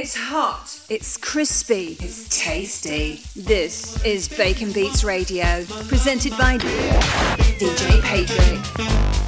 It's hot. It's crispy. It's tasty. This is Baconbeats Radio, presented by DJ Paytric.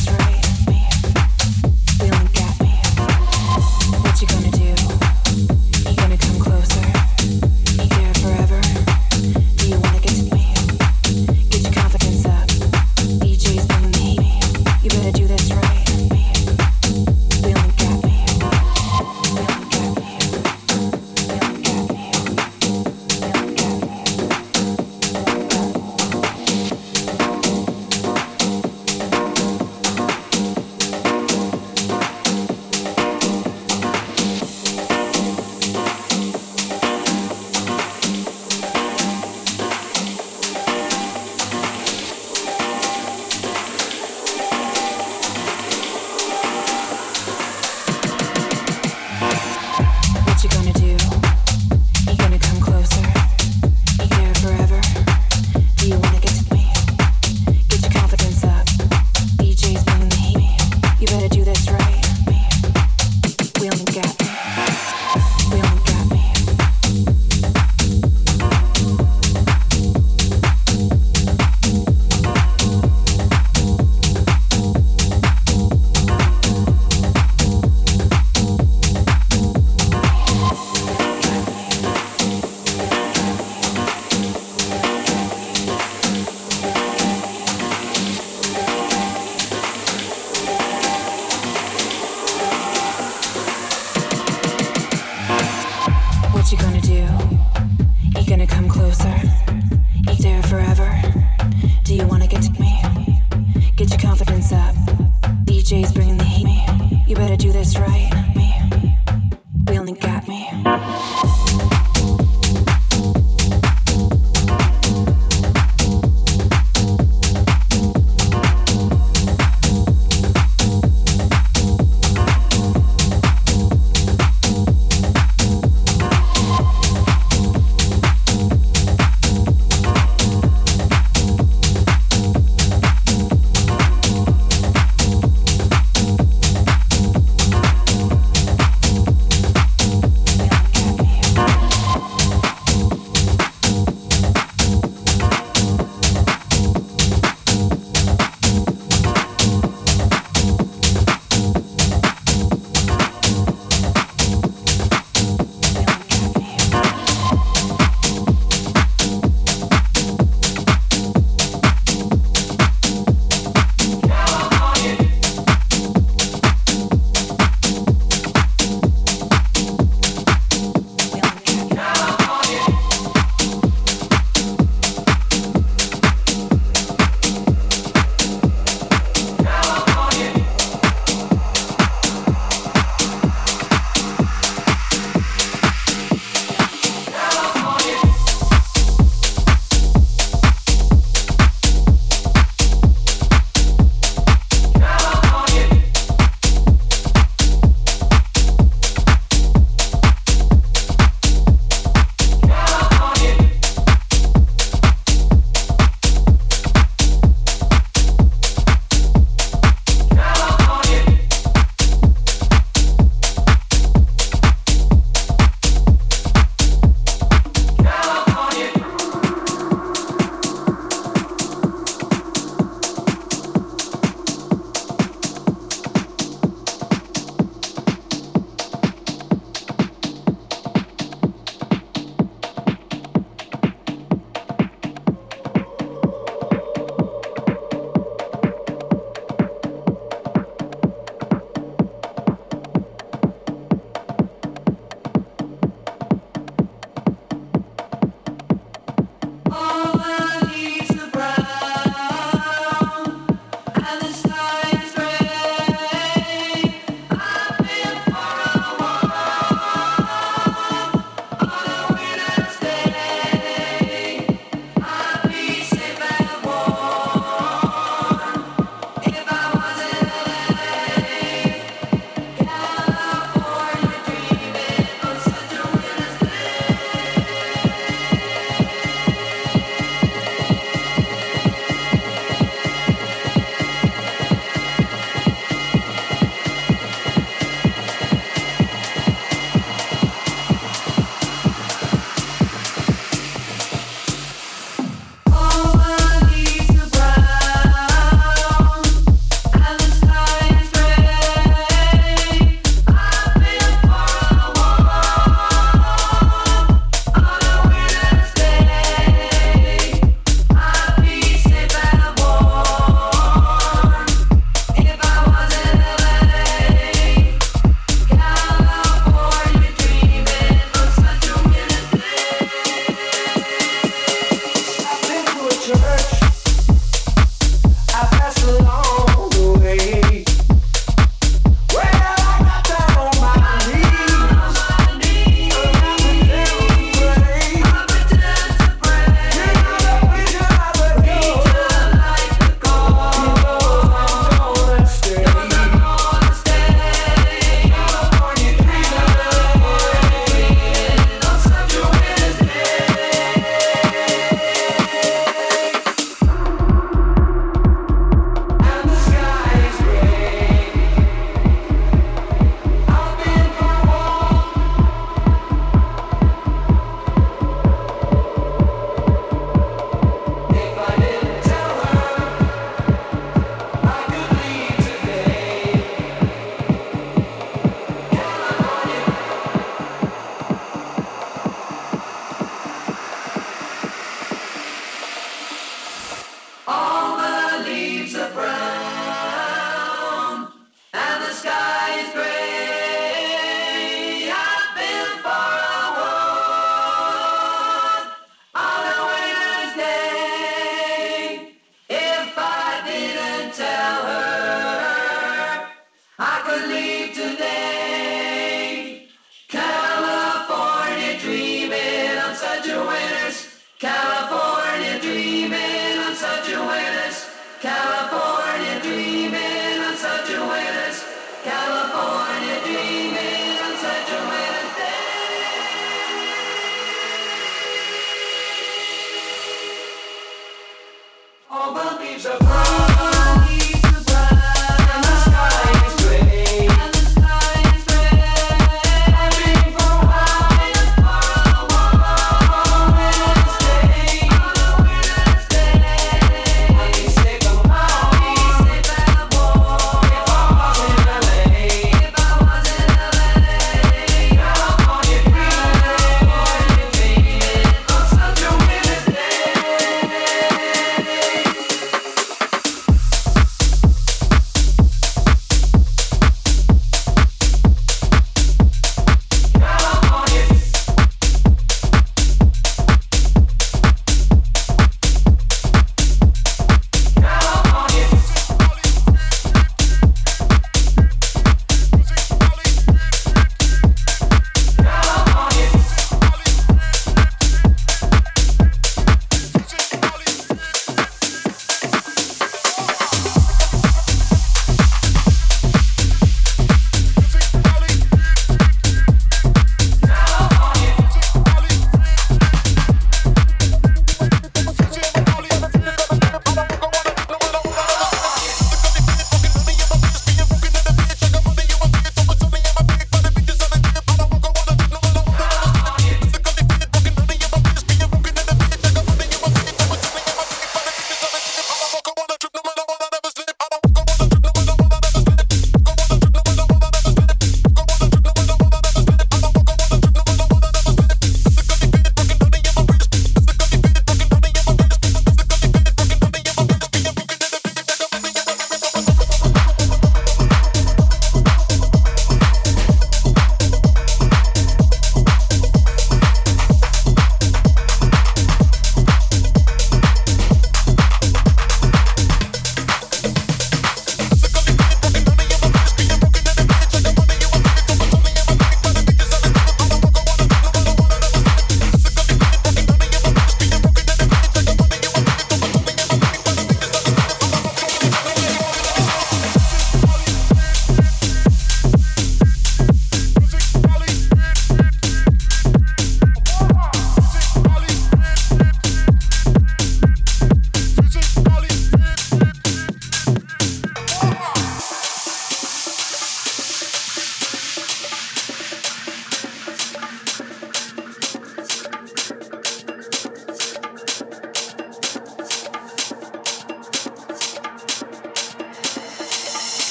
straight.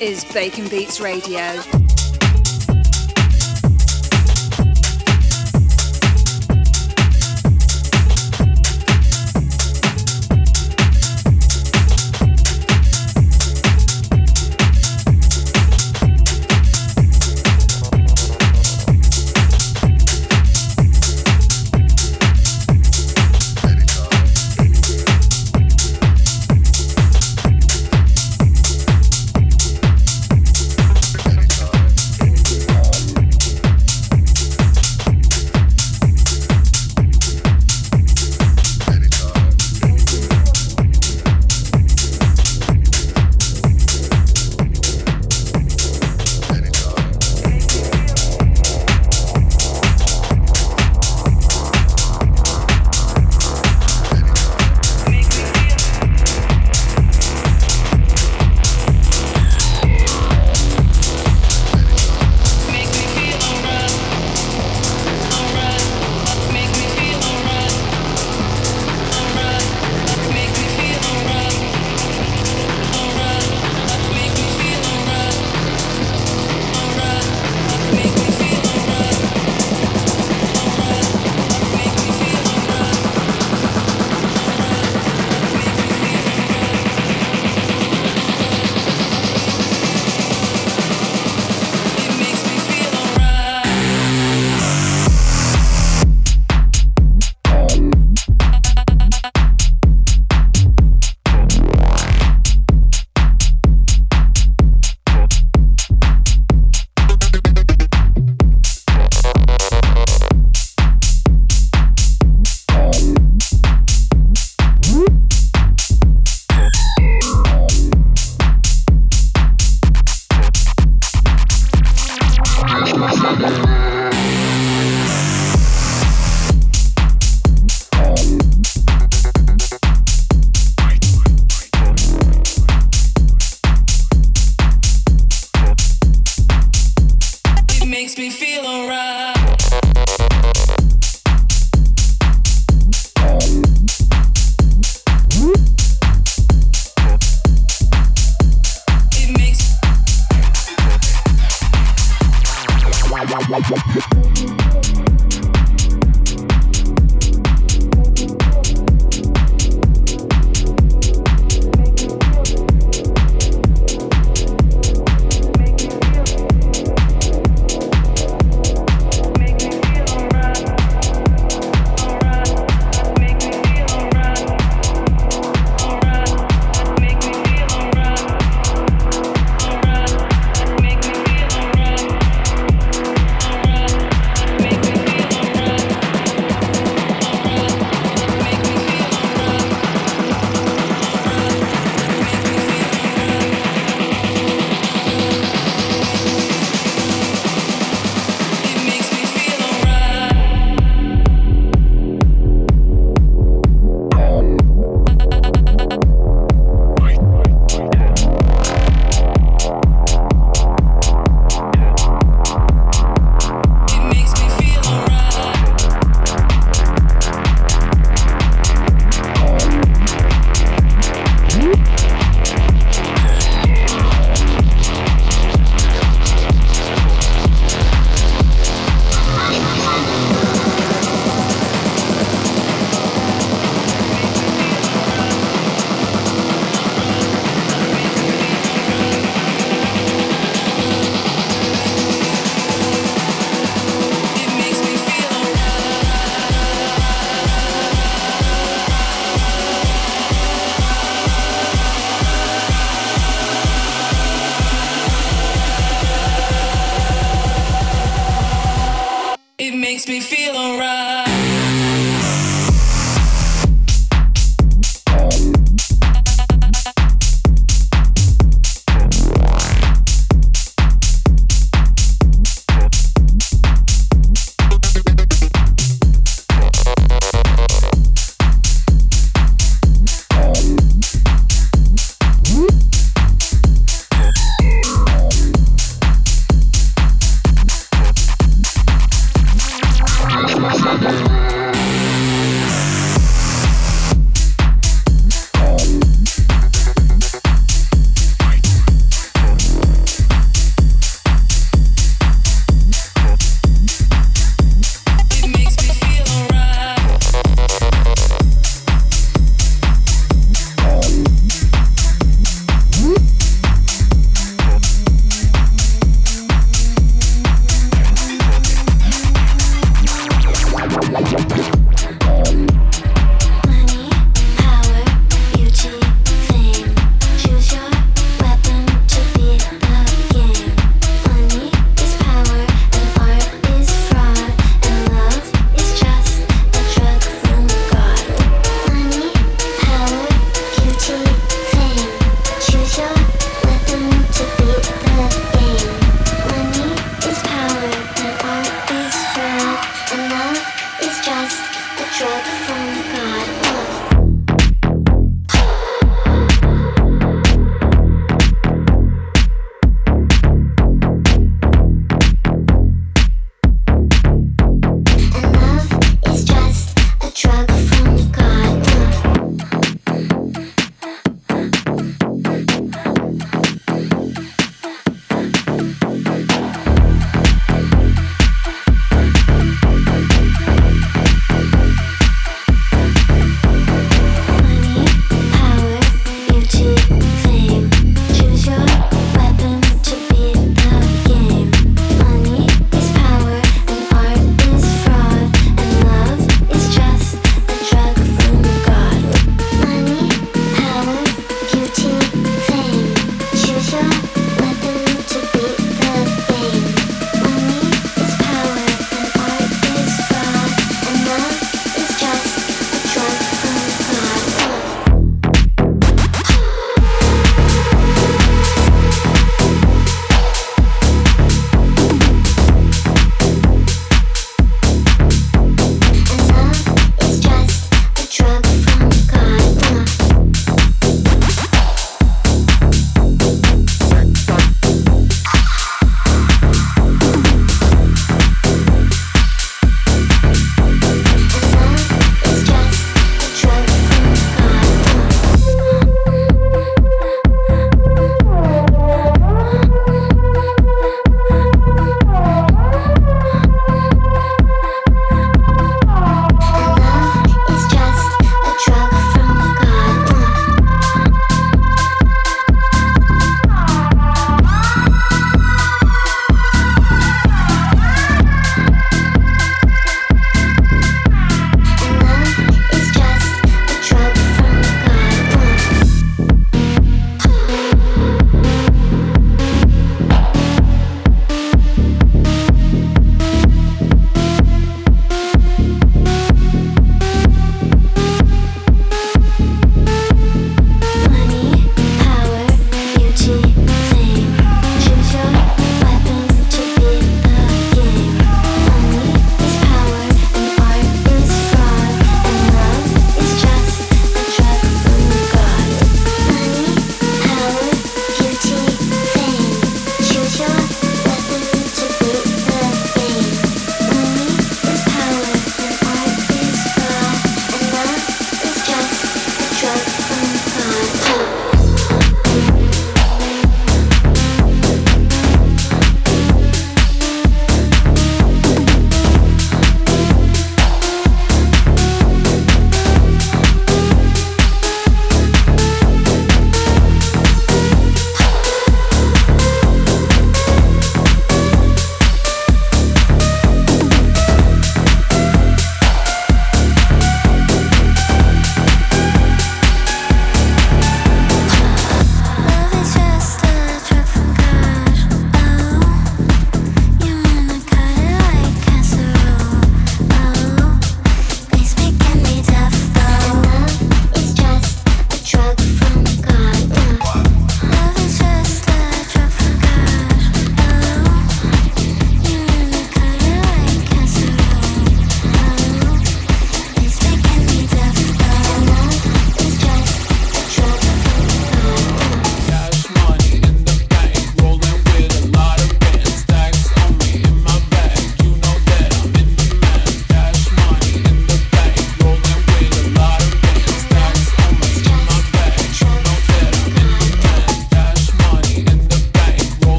Is Baconbeats Radio.